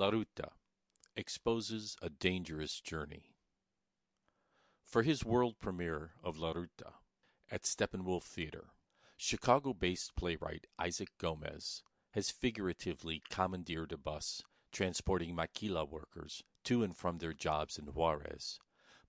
La Ruta exposes a dangerous journey. For his world premiere of La Ruta at Steppenwolf Theater, Chicago based playwright Isaac Gomez has figuratively commandeered a bus transporting maquila workers to and from their jobs in Juarez,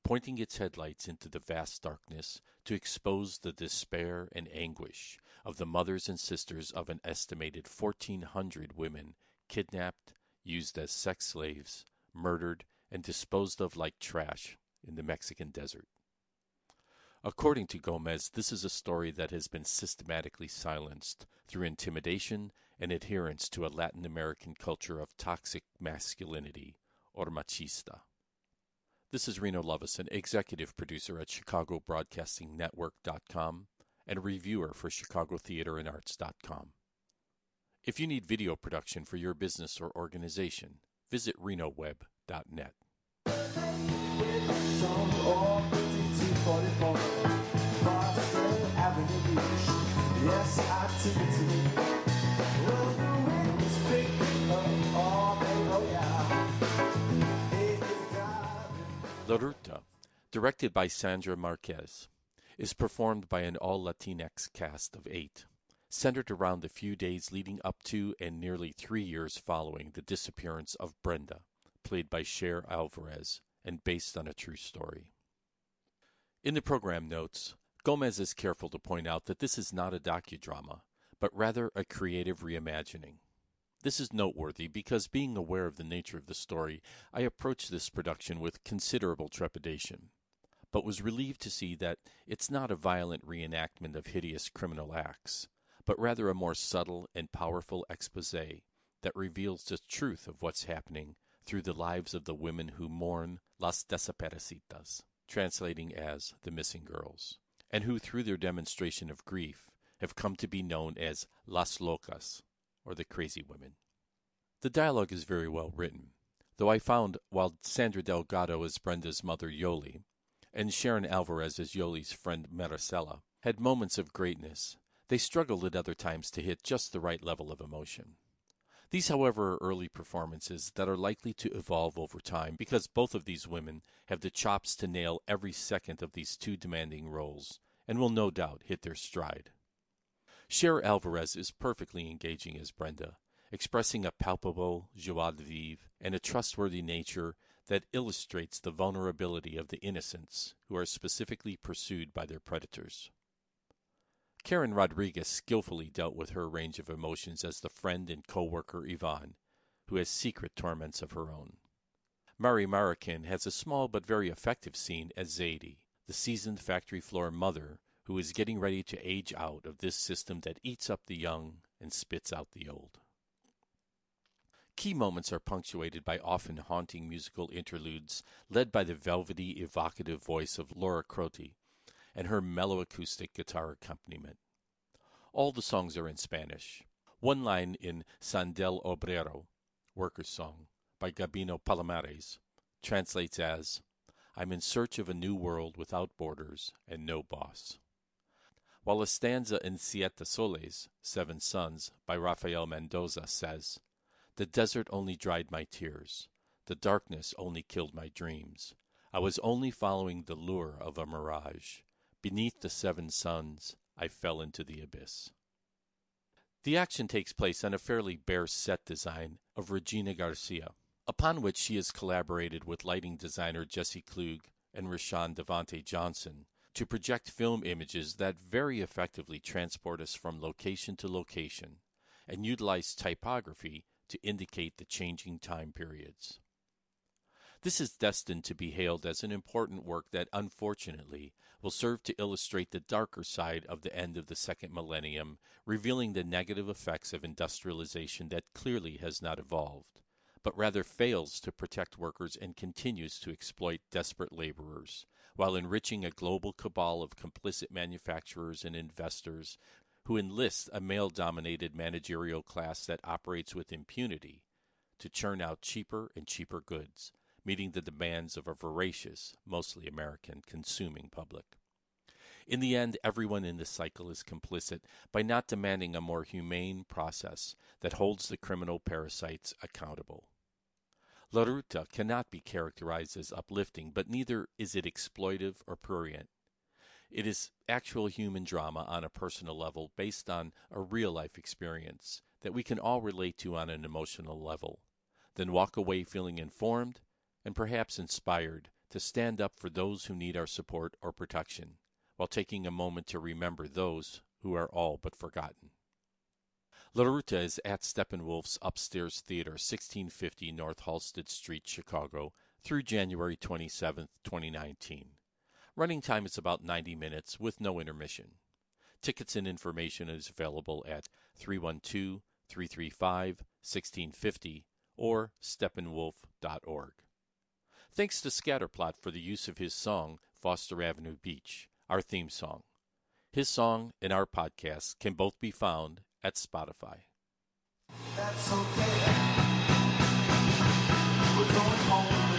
pointing its headlights into the vast darkness to expose the despair and anguish of the mothers and sisters of an estimated 1,400 women kidnapped, used as sex slaves, murdered, and disposed of like trash in the Mexican desert. According to Gomez, this is a story that has been systematically silenced through intimidation and adherence to a Latin American culture of toxic masculinity, or machista. This is Reno Lovison, executive producer at ChicagoBroadcastingNetwork.com and reviewer for ChicagoTheaterAndArts.com. If you need video production for your business or organization, visit RenoWeb.net. La Ruta, directed by Sandra Marquez, is performed by an all Latinx cast of eight, centered around the few days leading up to and nearly three years following the disappearance of Brenda, played by Cher Alvarez, and based on a true story. In the program notes, Gomez is careful to point out that this is not a docudrama, but rather a creative reimagining. This is noteworthy because, being aware of the nature of the story, I approached this production with considerable trepidation, but was relieved to see that it's not a violent reenactment of hideous criminal acts, but rather a more subtle and powerful expose that reveals the truth of what's happening through the lives of the women who mourn Las Desaparecidas, translating as the missing girls, and who, through their demonstration of grief, have come to be known as Las Locas, or the crazy women. The dialogue is very well written, though I found while Sandra Delgado as Brenda's mother Yoli, and Charín Alvarez as Yoli's friend Maricela, had moments of greatness, they struggled at other times to hit just the right level of emotion. These, however, are early performances that are likely to evolve over time because both of these women have the chops to nail every second of these two demanding roles and will no doubt hit their stride. Cher Alvarez is perfectly engaging as Brenda, expressing a palpable joie de vivre and a trustworthy nature that illustrates the vulnerability of the innocents who are specifically pursued by their predators. Karen Rodriguez skillfully dealt with her range of emotions as the friend and co-worker Yvonne, who has secret torments of her own. Mari Marroquin has a small but very effective scene as Zadie, the seasoned factory floor mother who is getting ready to age out of this system that eats up the young and spits out the old. Key moments are punctuated by often haunting musical interludes led by the velvety, evocative voice of Laura Crotty and her mellow acoustic guitar accompaniment. All the songs are in Spanish. One line in Son del Obrero, Workers' Song, by Gabino Palomares, translates as I'm in search of a new world without borders and no boss. While a stanza in Siete Soles, Seven Suns, by Rafael Mendoza says, The desert only dried my tears. The darkness only killed my dreams. I was only following the lure of a mirage. Beneath the seven suns, I fell into the abyss. The action takes place on a fairly bare set design of Regina Garcia, upon which she has collaborated with lighting designer Jesse Klug and Rashawn Devante Johnson to project film images that very effectively transport us from location to location and utilize typography to indicate the changing time periods. This is destined to be hailed as an important work that, unfortunately, will serve to illustrate the darker side of the end of the second millennium, revealing the negative effects of industrialization that clearly has not evolved, but rather fails to protect workers and continues to exploit desperate laborers, while enriching a global cabal of complicit manufacturers and investors who enlist a male dominated managerial class that operates with impunity to churn out cheaper and cheaper goods meeting the demands of a voracious, mostly American, consuming public. In the end, everyone in this cycle is complicit by not demanding a more humane process that holds the criminal parasites accountable. La Ruta cannot be characterized as uplifting, but neither is it exploitive or prurient. It is actual human drama on a personal level based on a real life experience that we can all relate to on an emotional level. Then walk away feeling informed and perhaps inspired to stand up for those who need our support or protection, while taking a moment to remember those who are all but forgotten. La Ruta is at Steppenwolf's Upstairs Theater, 1650 North Halsted Street, Chicago, through January 27, 2019. Running time is about 90 minutes with no intermission. Tickets and information is available at 312 335 1650 or steppenwolf.org. Thanks to Scatterplot for the use of his song, Foster Avenue Beach, our theme song. His song and our podcast can both be found at Spotify. That's okay. We're going home.